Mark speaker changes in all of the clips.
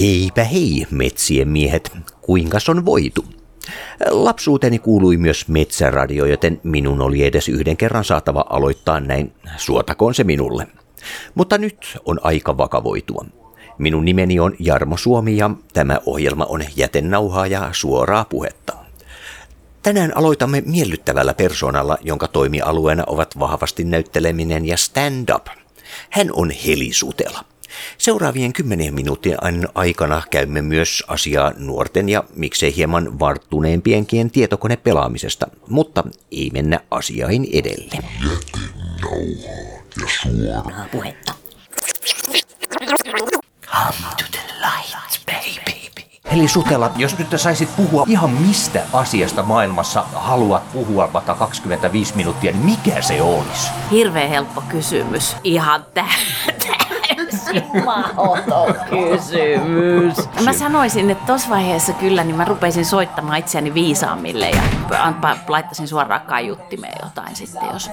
Speaker 1: Heipä hei, metsien miehet, kuinka on voitu? Lapsuuteni kuului myös Metsäradio, joten minun oli edes yhden kerran saatava aloittaa näin, suotakoon se minulle. Mutta nyt on aika vakavoitua. Minun nimeni on Jarmo Suomi ja tämä ohjelma on jätennauhaa ja suoraa puhetta. Tänään aloitamme miellyttävällä persoonalla, jonka toimialueena ovat vahvasti näytteleminen ja stand-up. Hän on Heli Sutela. Seuraavien kymmenien minuuttien aikana käymme myös asiaa nuorten ja miksei hieman varttuneempienkin tietokonepelaamisesta, mutta ei mennä asiain edelle.
Speaker 2: Ja suoraa
Speaker 3: puhetta.
Speaker 1: Come to the light, baby.
Speaker 4: Eli Sutela, jos nyt saisit puhua ihan mistä asiasta maailmassa haluat puhua vaikka 25 minuuttia, niin mikä se olisi?
Speaker 3: Hirveän helppo kysymys. Ihan täysin mahdoton kysymys. Mä sanoisin, että tuossa vaiheessa kyllä, niin mä rupeisin soittamaan itseäni viisaammille ja laittaisin suoraan kaiuttimeen jotain sitten, jos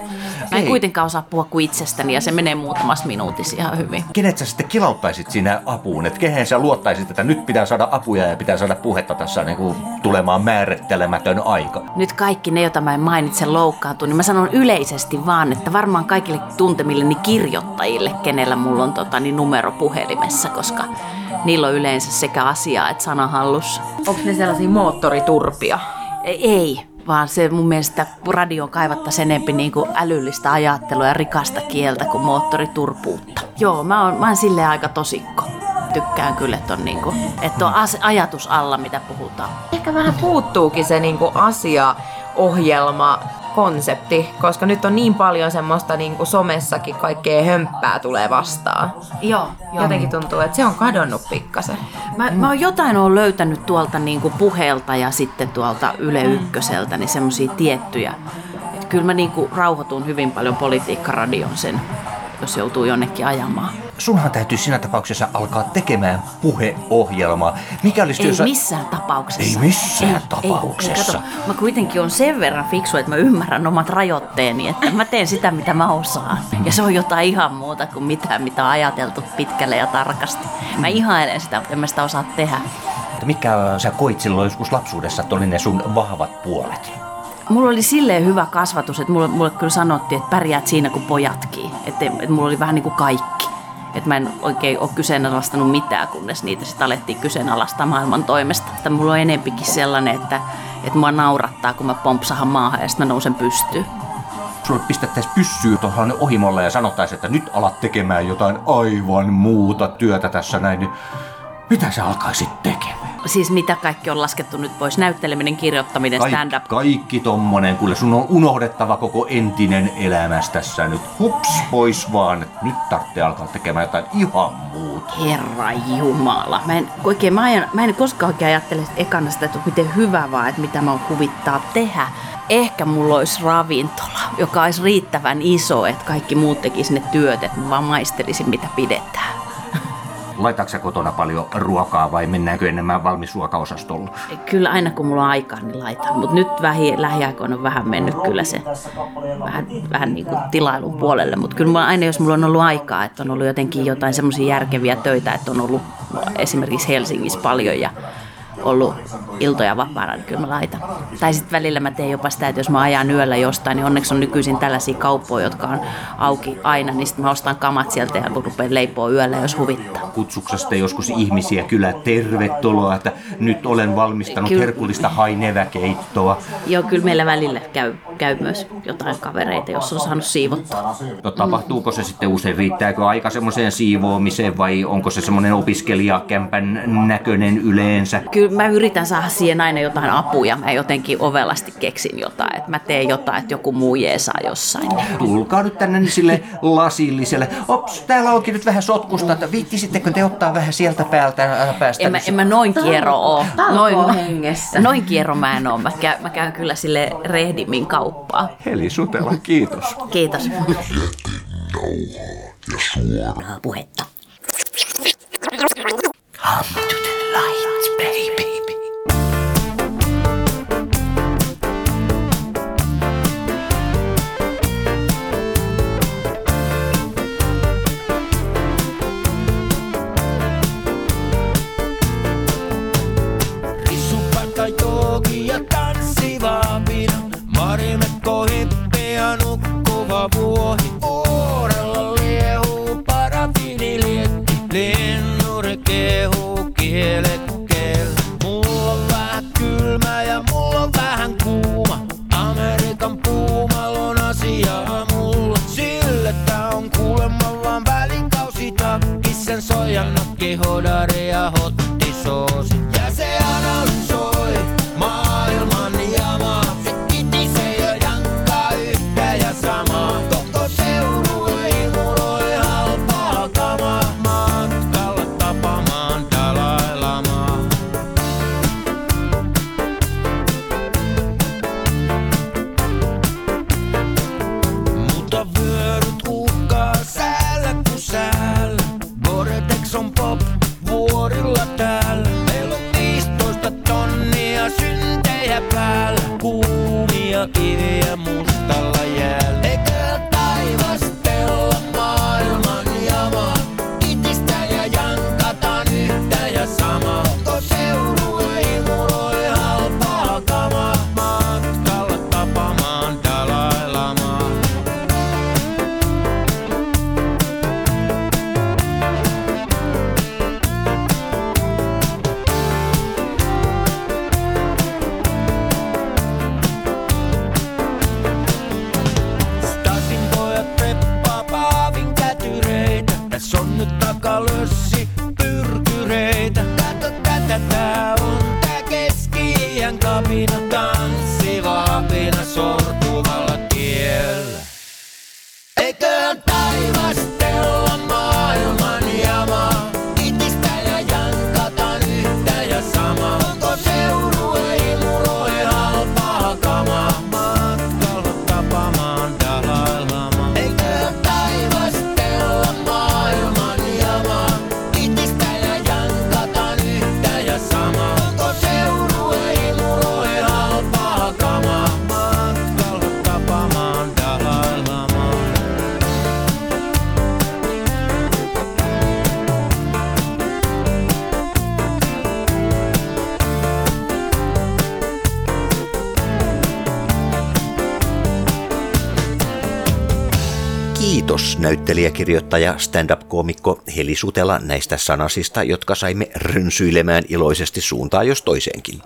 Speaker 3: mä en kuitenkaan osaa puhua kuin itsestäni ja se menee muutamassa minuutissa ihan hyvin.
Speaker 4: Kenet sä sitten kilauttaisit siinä apuun, että kehen sä luottaisit, että nyt pitää saada apuja ja pitää saada puhetta tässä niin kuin tulemaan määrittelemätön aika?
Speaker 3: Nyt kaikki ne, joita mä en mainitse loukkaantua, niin mä sanon yleisesti vaan, että varmaan kaikille tuntemilleni kirjoittajille, kenellä mulla on tota, niin numero puhelimessa, koska niillä on yleensä sekä asiaa että sanahallussa.
Speaker 5: Onko ne sellaisia moottoriturpia?
Speaker 3: Ei, vaan se mun mielestä radio kaivattaisiin enempi niin kuin älyllistä ajattelua ja rikasta kieltä kuin moottoriturpuutta. Joo, mä oon, mä oon silleen aika tosikko. Tykkään kyllä, että on, niin kuin, että on ajatus alla, mitä puhutaan.
Speaker 5: Ehkä vähän puuttuukin se niin kuin asia, ohjelma, konsepti, koska nyt on niin paljon semmoista niin kuin somessakin kaikkea hömppää tulee vastaan.
Speaker 3: Joo, joo.
Speaker 5: Jotenkin tuntuu, että se on kadonnut pikkasen.
Speaker 3: Mä, mä oon jotain on löytänyt tuolta niin kuin puhelta ja sitten tuolta Yle Ykköseltä, niin semmoisia tiettyjä. Et kyllä mä niin kuin rauhoitun hyvin paljon politiikkaradion sen, jos joutuu jonnekin ajamaan
Speaker 4: sunhan täytyy siinä tapauksessa alkaa tekemään puheohjelmaa.
Speaker 3: Mikä olisi ei jos... missään tapauksessa.
Speaker 4: Ei missään ei, tapauksessa. Ei,
Speaker 3: kato, mä kuitenkin on sen verran fiksu, että mä ymmärrän omat rajoitteeni, että mä teen sitä, mitä mä osaan. Ja se on jotain ihan muuta kuin mitään, mitä on ajateltu pitkälle ja tarkasti. Mä ihailen sitä, mutta en mä sitä osaa tehdä.
Speaker 4: Mikä sä koit silloin joskus lapsuudessa, että oli ne sun vahvat puolet?
Speaker 3: Mulla oli silleen hyvä kasvatus, että mulle, mulle kyllä sanottiin, että pärjäät siinä kuin pojatkin. Että, että mulla oli vähän niin kuin kaikki. Että mä en oikein ole kyseenalaistanut mitään, kunnes niitä sitten alettiin kyseenalaistaa maailman toimesta. Että mulla on enempikin sellainen, että, että mua naurattaa, kun mä pompsahan maahan ja sitten mä nousen pystyyn.
Speaker 4: Sulle pistettäisiin pyssyä tuohon ohimolle ja sanottaisiin, että nyt alat tekemään jotain aivan muuta työtä tässä näin, mitä sä alkaisit tekemään?
Speaker 3: Siis mitä kaikki on laskettu nyt pois? Näytteleminen, kirjoittaminen,
Speaker 4: Kaik,
Speaker 3: stand-up?
Speaker 4: Kaikki tommonen. Kyllä sun on unohdettava koko entinen elämästä tässä nyt. Hups, pois vaan. Nyt tarvitsee alkaa tekemään jotain ihan muuta.
Speaker 3: Herra Jumala. Mä en, oikein, mä, ajan, mä en koskaan oikein ajattele ekana sitä, että miten hyvä vaan, että mitä mä oon kuvittaa tehdä ehkä mulla olisi ravintola, joka olisi riittävän iso, että kaikki muut tekisivät ne työt, että mä vaan maistelisin mitä pidetään.
Speaker 4: Laitatko kotona paljon ruokaa vai mennäänkö enemmän valmisruokaosastolla?
Speaker 3: Kyllä aina kun mulla on aikaa, niin laitan. Mutta nyt vähi, lähiaikoina on vähän mennyt kyllä se vähän, vähän niin kuin tilailun puolelle. Mutta kyllä mulla, aina jos mulla on ollut aikaa, että on ollut jotenkin jotain semmoisia järkeviä töitä, että on ollut esimerkiksi Helsingissä paljon ja ollut iltoja vapaana, niin kyllä mä laitan. Tai sitten välillä mä teen jopa sitä, että jos mä ajan yöllä jostain, niin onneksi on nykyisin tällaisia kauppoja, jotka on auki aina, niin sitten mä ostan kamat sieltä ja rupean leipoa yöllä, jos huvittaa.
Speaker 4: Kutsuksesta joskus ihmisiä kyllä tervetuloa, että nyt olen valmistanut kyllä. herkullista haineväkeittoa.
Speaker 3: Joo, kyllä meillä välillä käy, käy myös jotain kavereita, jos on saanut siivottua.
Speaker 4: No, tapahtuuko se sitten usein? Riittääkö aika semmoiseen siivoamiseen vai onko se semmoinen opiskelijakämpän näköinen yleensä?
Speaker 3: Kyllä kyllä mä yritän saada siihen aina jotain apuja. Mä jotenkin ovelasti keksin jotain, että mä teen jotain, että joku muu jeesaa jossain.
Speaker 4: Tulkaa nyt tänne niin sille lasilliselle. Ops, täällä onkin nyt vähän sotkusta, että viittisittekö te ottaa vähän sieltä päältä äh, päästä?
Speaker 3: En mä, en mä noin kierro oo. Noin, hengessä. noin kierro mä en oo. Mä käyn, mä käyn kyllä sille rehdimmin kauppaa.
Speaker 4: Heli Sutela, kiitos.
Speaker 3: Kiitos.
Speaker 2: Nauhaa ja suoraa
Speaker 3: puhetta.
Speaker 1: Come to the light, baby. Kiitos näyttelijäkirjoittaja stand-up-koomikko Heli Sutela näistä sanasista, jotka saimme rynsyilemään iloisesti suuntaan jos toiseenkin.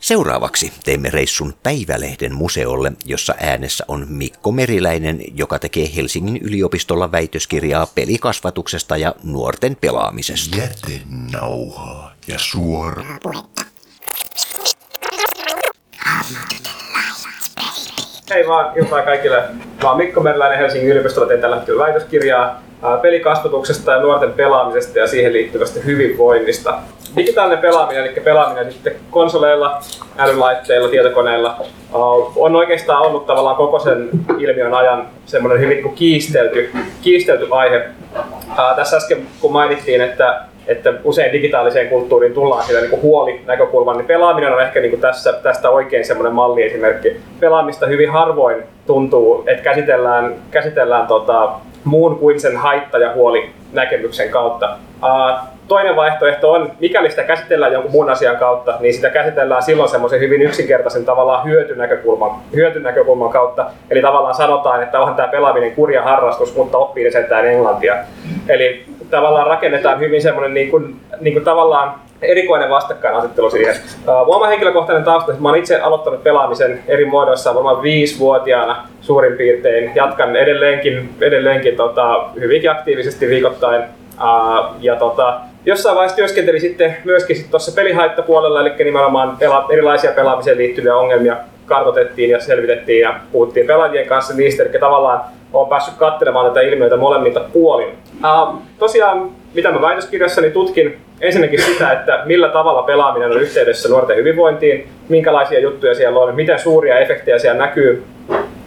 Speaker 1: Seuraavaksi teemme reissun Päivälehden museolle, jossa äänessä on Mikko Meriläinen, joka tekee Helsingin yliopistolla väitöskirjaa pelikasvatuksesta ja nuorten pelaamisesta.
Speaker 2: Jätenauhaa ja suoraa
Speaker 6: Hei vaan iltaa kaikille. Mä oon Mikko Meriläinen Helsingin yliopistolla teen tällä hetkellä väitöskirjaa pelikasvatuksesta ja nuorten pelaamisesta ja siihen liittyvästä hyvinvoinnista. Digitaalinen pelaaminen, eli pelaaminen sitten konsoleilla, älylaitteilla, tietokoneilla, on oikeastaan ollut tavallaan koko sen ilmiön ajan semmoinen hyvin niin kiistelty, kiistelty aihe. Tässä äsken kun mainittiin, että että usein digitaaliseen kulttuuriin tullaan sillä niin huoli näkökulman, niin pelaaminen on ehkä niin kuin tässä, tästä oikein semmoinen malliesimerkki. Pelaamista hyvin harvoin tuntuu, että käsitellään, käsitellään tota, muun kuin sen haitta- ja huoli näkemyksen kautta. Uh, toinen vaihtoehto on, mikäli sitä käsitellään jonkun muun asian kautta, niin sitä käsitellään silloin semmoisen hyvin yksinkertaisen tavallaan hyötynäkökulman, hyötynäkökulman kautta. Eli tavallaan sanotaan, että onhan tämä pelaaminen kurja harrastus, mutta oppii sentään englantia. Eli tavallaan rakennetaan hyvin semmoinen niin kuin, niin kuin tavallaan erikoinen vastakkainasettelu siihen. Uh, oma henkilökohtainen tausta, mä oon itse aloittanut pelaamisen eri muodoissa varmaan viisivuotiaana suurin piirtein. Jatkan edelleenkin, edelleenkin tota, hyvinkin aktiivisesti viikoittain. Uh, ja tota, jossain vaiheessa työskentelin sitten myöskin tuossa pelihaittapuolella, eli nimenomaan pela, erilaisia pelaamiseen liittyviä ongelmia kartoitettiin ja selvitettiin ja puhuttiin pelaajien kanssa niistä, eli tavallaan olen päässyt katselemaan tätä ilmiötä molemmilta puolin. Uh, tosiaan, mitä mä väitöskirjassani tutkin, ensinnäkin sitä, että millä tavalla pelaaminen on yhteydessä nuorten hyvinvointiin, minkälaisia juttuja siellä on, miten suuria efektejä siellä näkyy.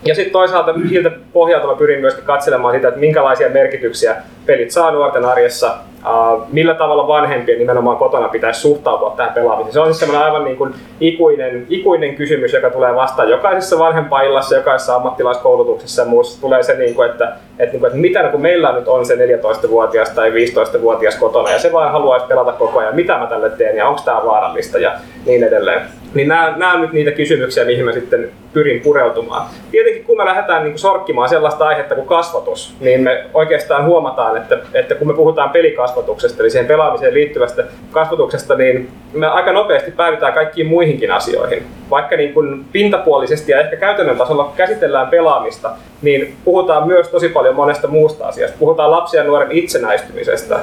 Speaker 6: Ja sitten toisaalta siltä pohjalta mä pyrin myöskin katselemaan sitä, että minkälaisia merkityksiä pelit saa nuorten arjessa, millä tavalla vanhempien nimenomaan kotona pitäisi suhtautua tähän pelaamiseen. Se on siis semmoinen aivan niin kuin ikuinen, ikuinen kysymys, joka tulee vastaan jokaisessa vanhempaillassa, jokaisessa ammattilaiskoulutuksessa ja muussa tulee se, niin kuin, että, että, niin kuin, että mitä kun meillä nyt on se 14-vuotias tai 15-vuotias kotona ja se vaan haluaisi pelata koko ajan, mitä mä tälle teen ja onko tämä vaarallista ja niin edelleen. Niin nämä, nämä on nyt niitä kysymyksiä, mihin mä sitten pyrin pureutumaan. Tietenkin kun me lähdetään niin sorkkimaan sellaista aihetta kuin kasvatus, niin me oikeastaan huomataan, että, että kun me puhutaan pelikasvatuksesta, eli siihen pelaamiseen liittyvästä kasvatuksesta, niin me aika nopeasti päädytään kaikkiin muihinkin asioihin. Vaikka niin kuin pintapuolisesti ja ehkä käytännön tasolla käsitellään pelaamista, niin puhutaan myös tosi paljon monesta muusta asiasta. Puhutaan lapsia ja nuoren itsenäistymisestä,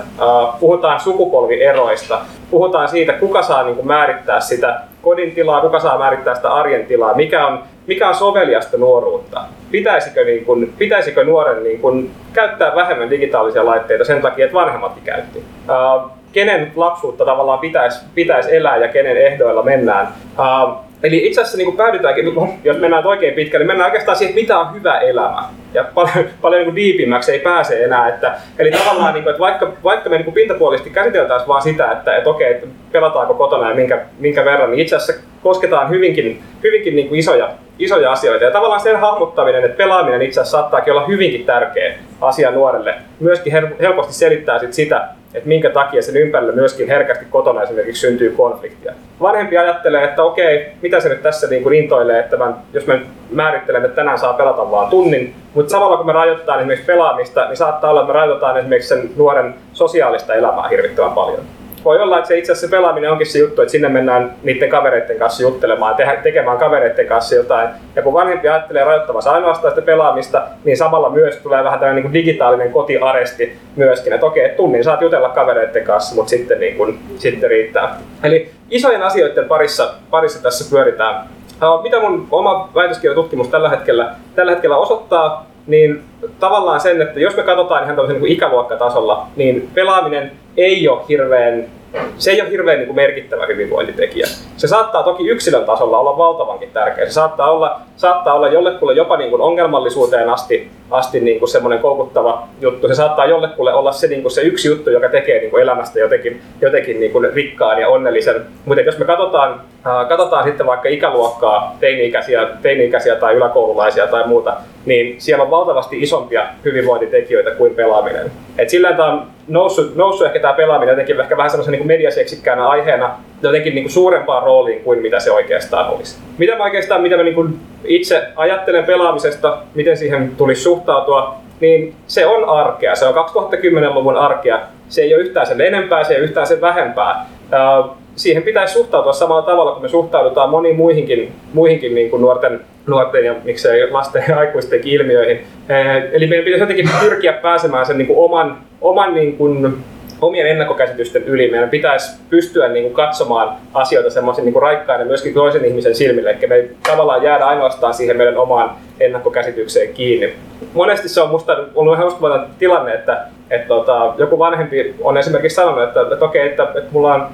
Speaker 6: puhutaan sukupolvieroista, puhutaan siitä, kuka saa niin kuin määrittää sitä kodin tilaa, kuka saa määrittää sitä arjen tilaa, mikä on, mikä on soveliasta nuoruutta. Pitäisikö, niin kuin, pitäisikö nuoren niin kuin, käyttää vähemmän digitaalisia laitteita sen takia, että vanhemmatkin käytti. Uh, kenen lapsuutta tavallaan pitäisi, pitäisi elää ja kenen ehdoilla mennään. Uh, Eli itse asiassa niin päädytäänkin, jos mennään oikein pitkälle, niin mennään oikeastaan siihen, mitä on hyvä elämä. Ja paljon, paljon niin diipimmäksi ei pääse enää. Että, eli tavallaan, niin kuin, että vaikka, vaikka me niin pintapuolisesti käsiteltäisiin vaan sitä, että, että okei, että pelataanko kotona ja minkä, minkä verran, niin itse asiassa kosketaan hyvinkin, hyvinkin niin kuin isoja, isoja asioita. Ja tavallaan sen hahmottaminen, että pelaaminen itse asiassa saattaakin olla hyvinkin tärkeä asia nuorelle. Myöskin helposti selittää sit sitä, että minkä takia sen ympärillä myöskin herkästi kotona esimerkiksi syntyy konfliktia. Vanhempi ajattelee, että okei, mitä se nyt tässä niin kuin intoilee, että mä, jos me määrittelemme, että tänään saa pelata vaan tunnin, mutta samalla kun me rajoitetaan esimerkiksi pelaamista, niin saattaa olla, että me rajoitetaan esimerkiksi sen nuoren sosiaalista elämää hirvittävän paljon voi olla, että se itse asiassa pelaaminen onkin se juttu, että sinne mennään niiden kavereiden kanssa juttelemaan, tehdä, tekemään kavereiden kanssa jotain. Ja kun vanhempi ajattelee rajoittavassa ainoastaan sitä pelaamista, niin samalla myös tulee vähän tämmöinen niin digitaalinen kotiaresti myöskin, että okei, tunnin saat jutella kavereiden kanssa, mutta sitten, niin kuin, sitten riittää. Eli isojen asioiden parissa, parissa tässä pyöritään. Mitä mun oma väitöskirjatutkimus tällä hetkellä, tällä hetkellä osoittaa, niin tavallaan sen, että jos me katsotaan ihan tämmöisen niin ikäluokkatasolla, niin pelaaminen ei ole hirveän se ei ole hirveän niin kuin merkittävä hyvinvointitekijä. Se saattaa toki yksilön tasolla olla valtavankin tärkeä. Se saattaa olla, saattaa olla jollekulle jopa niin kuin ongelmallisuuteen asti, asti niin kuin semmoinen koukuttava juttu. Se saattaa jollekulle olla se, niin kuin se yksi juttu, joka tekee niin kuin elämästä jotenkin, jotenkin niin kuin rikkaan ja onnellisen. Mutta jos me katsotaan, äh, katsotaan sitten vaikka ikäluokkaa, teini-ikäisiä, teini-ikäisiä tai yläkoululaisia tai muuta, niin siellä on valtavasti isompia hyvinvointitekijöitä kuin pelaaminen. Et sillä tämä on noussut, noussut ehkä tämä pelaaminen jotenkin ehkä vähän semmoisen niin mediaseksikkäänä aiheena jotenkin niin kuin suurempaan rooliin kuin mitä se oikeastaan olisi. Mitä mä oikeastaan, mitä mä niin kuin itse ajattelen pelaamisesta, miten siihen tulisi suhtautua, niin se on arkea. Se on 2010-luvun arkea. Se ei ole yhtään sen enempää, se ei ole yhtään sen vähempää. Siihen pitäisi suhtautua samalla tavalla kuin me suhtaudutaan moniin muihinkin, muihinkin niin kuin nuorten, nuorten ja miksei lasten ja aikuistenkin ilmiöihin. Eli meidän pitäisi jotenkin pyrkiä pääsemään sen niin kuin oman, oman niin kuin omien ennakkokäsitysten yli. Meidän pitäisi pystyä niin kuin katsomaan asioita semmoisen niin raikkaina myöskin toisen ihmisen silmille, eli me ei tavallaan jäädä ainoastaan siihen meidän omaan ennakkokäsitykseen kiinni. Monesti se on musta ollut ihan uskomaton tilanne, että, että tota, joku vanhempi on esimerkiksi sanonut, että, että okei, että, että mulla on,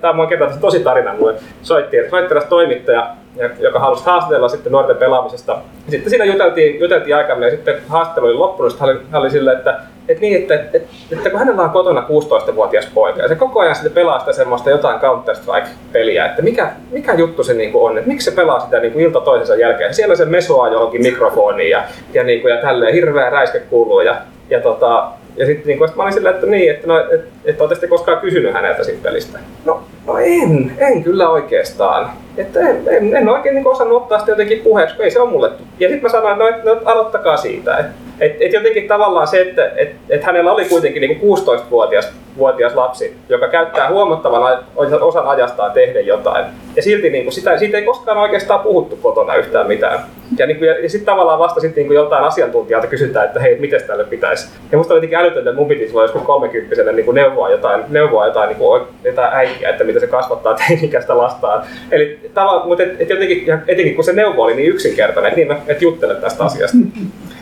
Speaker 6: tämä on kertaa tosi tarina, mulle soitti, soitti toimittaja, joka halusi haastatella sitten nuorten pelaamisesta. Sitten siinä juteltiin, juteltiin aikamme ja sitten haastattelu oli loppunut, hän oli, oli sille, että että niin, että, että, että kun hänellä on kotona 16-vuotias poika ja se koko ajan sitten pelaa sitä semmoista jotain Counter-Strike-peliä, että mikä, mikä juttu se niin on, että miksi se pelaa sitä niin kuin ilta toisensa jälkeen. Siellä se mesoaa johonkin mikrofoniin ja, ja, niin kuin, ja tälleen hirveä räiske kuuluu ja, ja tota, ja sitten niin kuin, mä olin silleen, että niin, että, no, et, et olette koskaan kysynyt häneltä siitä pelistä. No, no en, en kyllä oikeastaan. Että en, en, en oikein niin osannut ottaa sitä jotenkin puheeksi, kun ei se ole mulle. Ja sitten mä sanoin, että no, et, no aloittakaa siitä. Että et, et jotenkin tavallaan se, että et, et hänellä oli kuitenkin niin 16-vuotias vuotias lapsi, joka käyttää huomattavan osan ajastaan tehdä jotain. Ja silti niin kuin sitä, siitä ei koskaan oikeastaan puhuttu kotona yhtään mitään. Ja, niin kuin, ja, ja sitten tavallaan vasta sitten niin joltain asiantuntijalta kysytään, että hei, miten tälle pitäisi. Ja musta oli jotenkin älytöntä, että mun piti silloin joskus kolmekymppisen niin neuvoa jotain, neuvoa jotain, niin kuin, jotain äitiä, että mitä se kasvattaa teinikäistä lastaan. Eli tavallaan, mutta et, et jotenkin, etenkin kun se neuvo oli niin yksinkertainen, että, niin, että juttele tästä asiasta.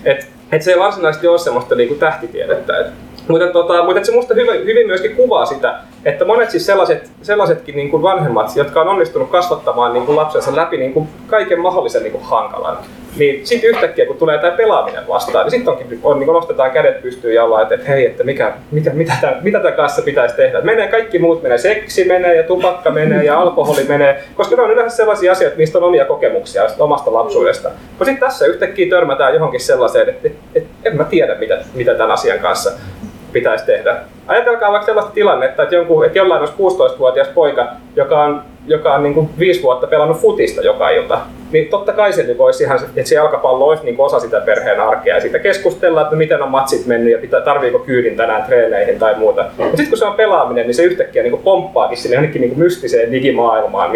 Speaker 6: Et, et se ei varsinaisesti ole semmoista niin kuin tähtitiedettä. Et, mutta, tota, mutta se musta hyvin, hyvin myöskin kuvaa sitä, että monet siis sellaiset, sellaisetkin niin kuin vanhemmat, jotka on onnistunut kasvattamaan niin kuin lapsensa läpi niin kuin kaiken mahdollisen niin kuin hankalan, niin sitten yhtäkkiä kun tulee tämä pelaaminen vastaan, niin sitten onkin, on, niin nostetaan kädet pystyyn ja ollaan, että, hei, että mikä, mitä, mitä, tämä, mitä tämä kanssa pitäisi tehdä. Menee kaikki muut, menee seksi menee ja tupakka menee ja alkoholi menee, koska ne on yleensä sellaisia asioita, mistä on omia kokemuksia omasta lapsuudesta. Mutta sitten tässä yhtäkkiä törmätään johonkin sellaiseen, että, että, että en mä tiedä, mitä, mitä tämän asian kanssa pitäisi tehdä. Ajatelkaa vaikka sellaista tilannetta, että, jonkun, että jollain olisi 16-vuotias poika, joka on joka on niin kuin viisi vuotta pelannut futista joka ilta, niin totta kai se niin voisi ihan, että se jalkapallo olisi niin osa sitä perheen arkea ja siitä keskustella, että miten on matsit mennyt ja pitää, tarviiko kyydin tänään treeneihin tai muuta. Mutta sitten kun se on pelaaminen, niin se yhtäkkiä niin pomppaakin sinne jonnekin niin mystiseen digimaailmaan,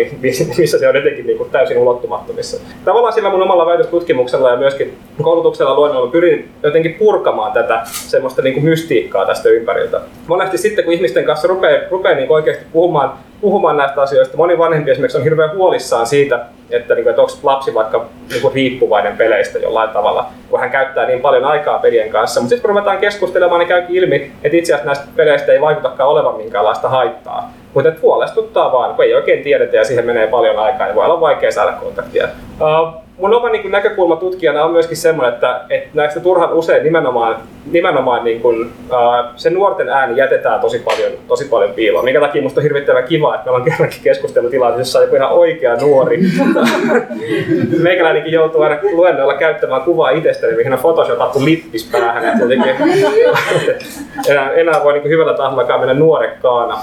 Speaker 6: missä se on jotenkin niin täysin ulottumattomissa. Tavallaan sillä mun omalla väitöstutkimuksella ja myöskin koulutuksella luennolla pyrin jotenkin purkamaan tätä semmoista niin mystiikkaa tästä ympäriltä. Monesti sitten, kun ihmisten kanssa rupeaa, rupeaa niin oikeasti puhumaan puhumaan näistä asioista. Moni vanhempi esimerkiksi on hirveän huolissaan siitä, että, niin kuin, että onko lapsi vaikka niin kuin riippuvainen peleistä jollain tavalla, kun hän käyttää niin paljon aikaa pelien kanssa. Mutta sitten kun ruvetaan keskustelemaan, niin käykin ilmi, että itse asiassa näistä peleistä ei vaikutakaan olevan minkäänlaista haittaa. Mutta huolestuttaa vaan, kun ei oikein tiedetä ja siihen menee paljon aikaa ja voi olla vaikea saada kontaktia. Uh, mun oma niin kuin, näkökulma tutkijana on myöskin semmoinen, että, että näistä turhan usein nimenomaan, nimenomaan niin kuin, uh, se nuorten ääni jätetään tosi paljon, tosi paljon piiloon. Minkä takia musta on hirvittävän kiva, että meillä on kerrankin keskustelutilaisuus, jossa on joku ihan oikea nuori. Meikäläinenkin joutuu aina luennoilla käyttämään kuvaa itsestäni, mihin on photoshopattu lippis päähän. Että jotenkin, enää, enää voi niin hyvällä tahdollakaan mennä nuorekkaana.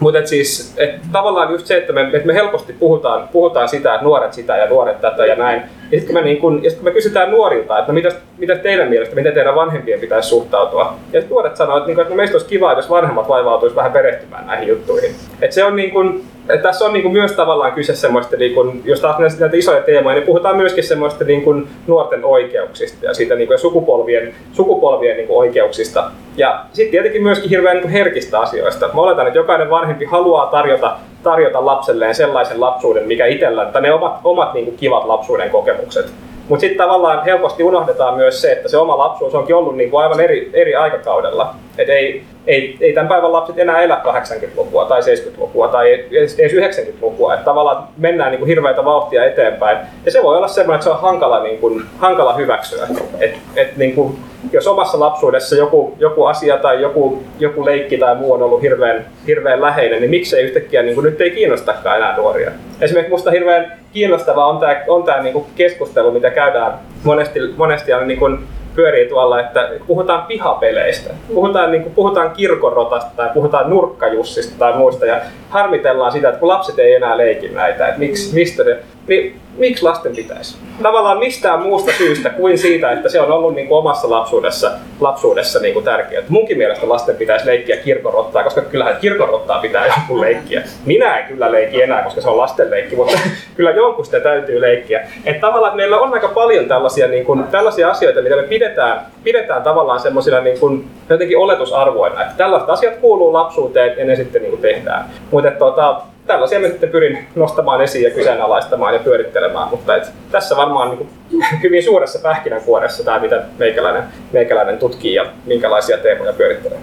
Speaker 6: Mutta siis, et tavallaan just se, että me, et me helposti puhutaan, puhutaan sitä, että nuoret sitä ja nuoret tätä ja näin. Ja sitten me, niin kun, sit kun me kysytään nuorilta, että no mitä, mitä teidän mielestä, miten teidän vanhempien pitäisi suhtautua. Ja nuoret sanoo, että, niin kun, että no meistä olisi kiva, jos vanhemmat vaivautuisi vähän perehtymään näihin juttuihin. Et se on niin kun, että tässä on niin kuin myös tavallaan kyse semmoista, niin kuin, jos taas näitä isoja teemoja, niin puhutaan myöskin semmoista niin kuin nuorten oikeuksista ja siitä niin kuin sukupolvien, sukupolvien niin kuin oikeuksista. Ja sitten tietenkin myöskin hirveän niin kuin herkistä asioista. Mä oletan, että jokainen vanhempi haluaa tarjota, tarjota lapselleen sellaisen lapsuuden, mikä itsellä, tai ne omat, omat niin kuin kivat lapsuuden kokemukset. Mutta sitten tavallaan helposti unohdetaan myös se, että se oma lapsuus onkin ollut niin aivan eri, eri aikakaudella. Et ei, ei, ei tämän päivän lapset enää elä 80-lukua tai 70-lukua tai edes 90-lukua. Että tavallaan mennään niin kuin vauhtia eteenpäin. Ja se voi olla semmoinen, että se on hankala, niin kuin, hankala hyväksyä. Et, et niin kuin, jos omassa lapsuudessa joku, joku asia tai joku, joku leikki tai muu on ollut hirveän, hirveän läheinen, niin miksei yhtäkkiä niin kuin nyt ei kiinnostakaan enää nuoria. Esimerkiksi minusta hirveän kiinnostavaa on tämä, on tämä niin kuin keskustelu, mitä käydään monesti, monesti on niin kuin pyörii tuolla, että puhutaan pihapeleistä, puhutaan, niin kuin, puhutaan kirkonrotasta tai puhutaan nurkkajussista tai muista ja harmitellaan sitä, että kun lapset ei enää leiki näitä, että miksi, mistä se, niin miksi lasten pitäisi? Tavallaan mistään muusta syystä kuin siitä, että se on ollut niin kuin omassa lapsuudessa, lapsuudessa niin kuin tärkeää. Munkin mielestä lasten pitäisi leikkiä kirkonrottaa, koska kyllähän kirkonrottaa pitää jonkun leikkiä. Minä en kyllä leikki enää, koska se on lasten leikki, mutta kyllä jonkun sitä täytyy leikkiä. Että tavallaan että meillä on aika paljon tällaisia, niin kuin, tällaisia asioita, mitä me pidetään, pidetään tavallaan semmoisina niin kuin, jotenkin oletusarvoina. Että tällaiset asiat kuuluu lapsuuteen ja ne sitten niin kuin tehdään. Mutta tota, tällaisia sitten pyrin nostamaan esiin ja kyseenalaistamaan ja pyörittelemään, mutta et tässä varmaan niin kuin, hyvin suuressa pähkinänkuoressa tämä, mitä meikäläinen, meikäläinen tutkii ja minkälaisia teemoja pyörittelee.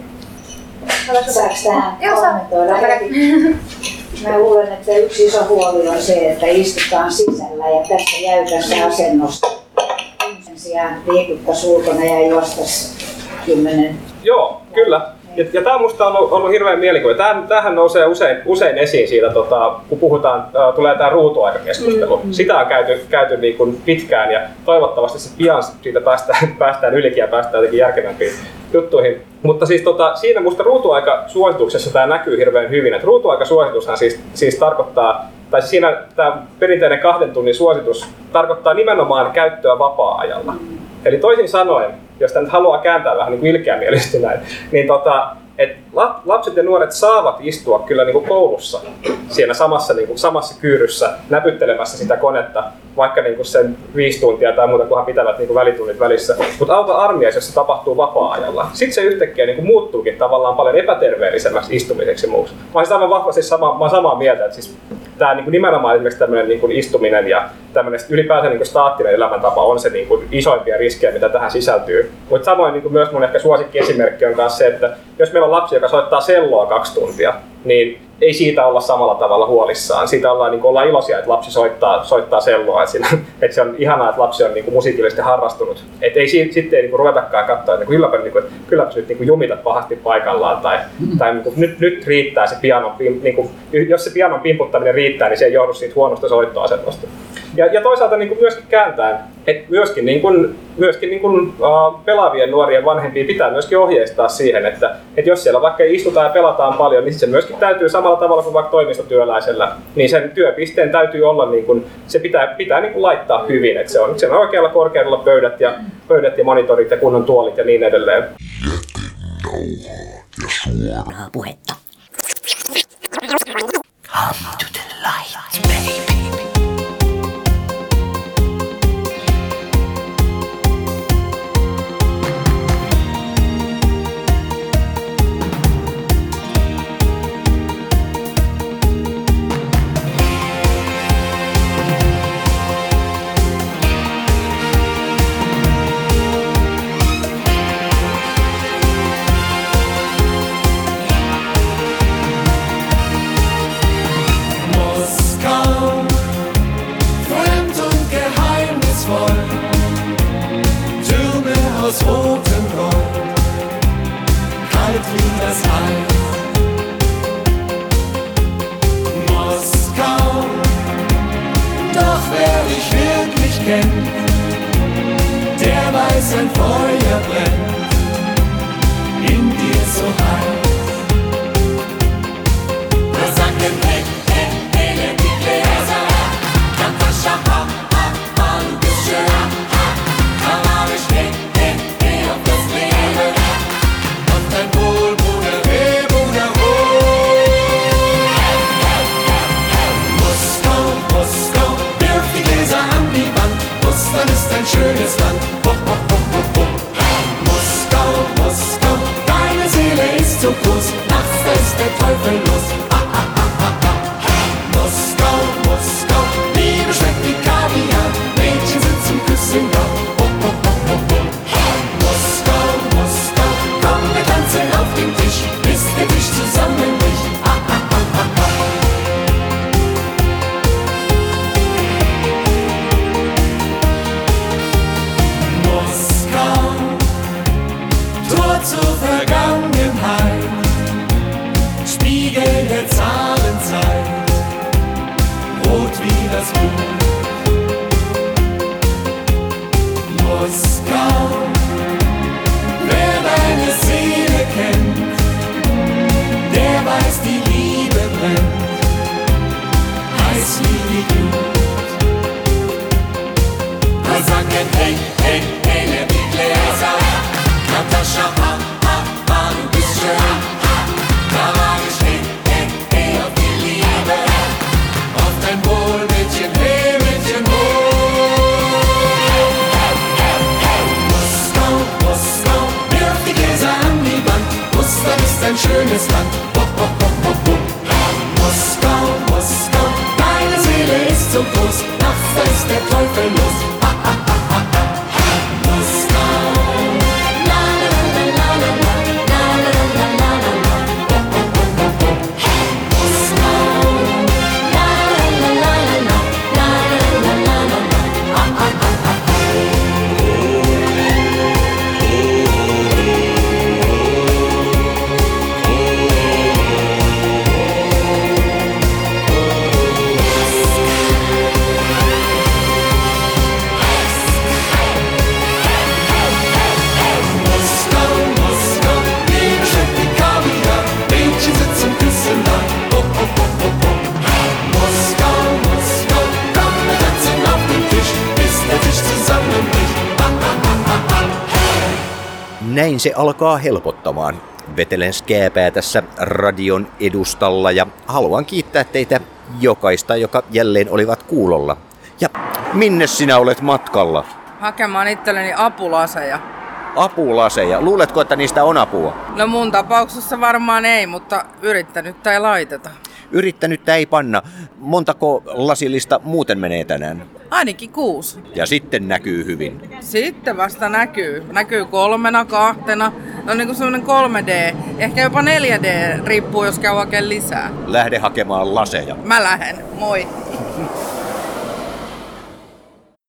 Speaker 7: Saanko tähän kommentoida? Mä luulen, että yksi iso huoli on se, että istutaan sisällä ja tässä jäykässä asennossa. Sen sijaan liikuttaisiin ulkona ja juostaisiin kymmenen.
Speaker 6: Joo, kyllä. Ja, ja tämä on minusta ollut, ollut hirveän mielikuva. Tämähän nousee usein, usein esiin siitä, tota, kun puhutaan, äh, tulee tämä ruutuaikakeskustelu. Mm. Sitä on käyty, käyty niin kuin pitkään ja toivottavasti sit pian siitä päästään, päästään ylikin ja päästään jotenkin järkevämpiin juttuihin. Mutta siis tota, siinä minusta ruutuaikasuosituksessa tämä näkyy hirveän hyvin. Että ruutuaikasuositushan siis, siis tarkoittaa, tai siis siinä tämä perinteinen kahden tunnin suositus tarkoittaa nimenomaan käyttöä vapaa-ajalla. Eli toisin sanoen, jos tämä nyt haluaa kääntää vähän niin ilkeämielisesti näin, niin tota, et lapset ja nuoret saavat istua kyllä niin kuin koulussa siinä samassa, niin kuin, samassa kyyryssä näpyttelemässä sitä konetta, vaikka niin kuin sen viisi tuntia tai muuta, kunhan pitävät niin kuin välitunnit välissä. Mutta auta armias, jos se tapahtuu vapaa-ajalla. Sitten se yhtäkkiä niin kuin muuttuukin tavallaan paljon epäterveellisemmäksi istumiseksi muuksi. Mä olen aivan vahvasti sama, mä samaa mieltä, että siis tämä niin kuin nimenomaan esimerkiksi tämmöinen niin kuin istuminen ja tämmöinen ylipäänsä niin kuin staattinen elämäntapa on se niin kuin isoimpia riskejä, mitä tähän sisältyy. Mutta samoin niin kuin myös mun ehkä suosikki esimerkki on myös se, että jos meillä on lapsi, joka soittaa selloa kaksi tuntia, niin ei siitä olla samalla tavalla huolissaan. Siitä ollaan, niin kuin, ollaan iloisia, että lapsi soittaa, soittaa selloa. Että, siinä, että se on ihanaa, että lapsi on niin kuin, musiikillisesti harrastunut. Että ei sitten ei niin kuin, ruvetakaan katsoa, että niin kylläpä, niin kuin, kylläpä nyt niin kuin, jumitat pahasti paikallaan. Tai, tai niin kuin, nyt, nyt riittää se pianon, niin kuin, jos se pianon pimputtaminen riittää, niin se ei johdu siitä huonosta soittoasennosta. Ja, ja toisaalta niin kuin myöskin kääntää, että myöskin, niin kuin, myöskin niin kuin, uh, pelaavien nuorien vanhempia pitää myöskin ohjeistaa siihen, että, että jos siellä vaikka istutaan ja pelataan paljon, niin se myöskin täytyy samalla tavalla kuin vaikka toimistotyöläisellä, niin sen työpisteen täytyy olla, niin kuin, se pitää, pitää niin kuin laittaa hyvin, että se on, se on oikealla korkeudella pöydät ja, pöydät ja monitorit ja kunnon tuolit ja niin edelleen.
Speaker 2: Ja suora.
Speaker 1: Puhetta.
Speaker 8: Moskau, das Buch. my boyfriend is
Speaker 1: Näin se alkaa helpottamaan. Vetelen skääpää tässä radion edustalla ja haluan kiittää teitä jokaista, joka jälleen olivat kuulolla. Ja minne sinä olet matkalla?
Speaker 9: hakemaan itselleni apulaseja.
Speaker 1: Apulaseja. Luuletko, että niistä on apua?
Speaker 9: No mun tapauksessa varmaan ei, mutta yrittänyt ei laiteta.
Speaker 1: Yrittänyt ei panna. Montako lasillista muuten menee tänään?
Speaker 9: Ainakin kuusi.
Speaker 1: Ja sitten näkyy hyvin.
Speaker 9: Sitten vasta näkyy. Näkyy kolmena, kahtena. No niin kuin semmonen 3D, ehkä jopa 4D, riippuu jos käy hakemaan lisää.
Speaker 1: Lähde hakemaan laseja.
Speaker 9: Mä lähden. Moi.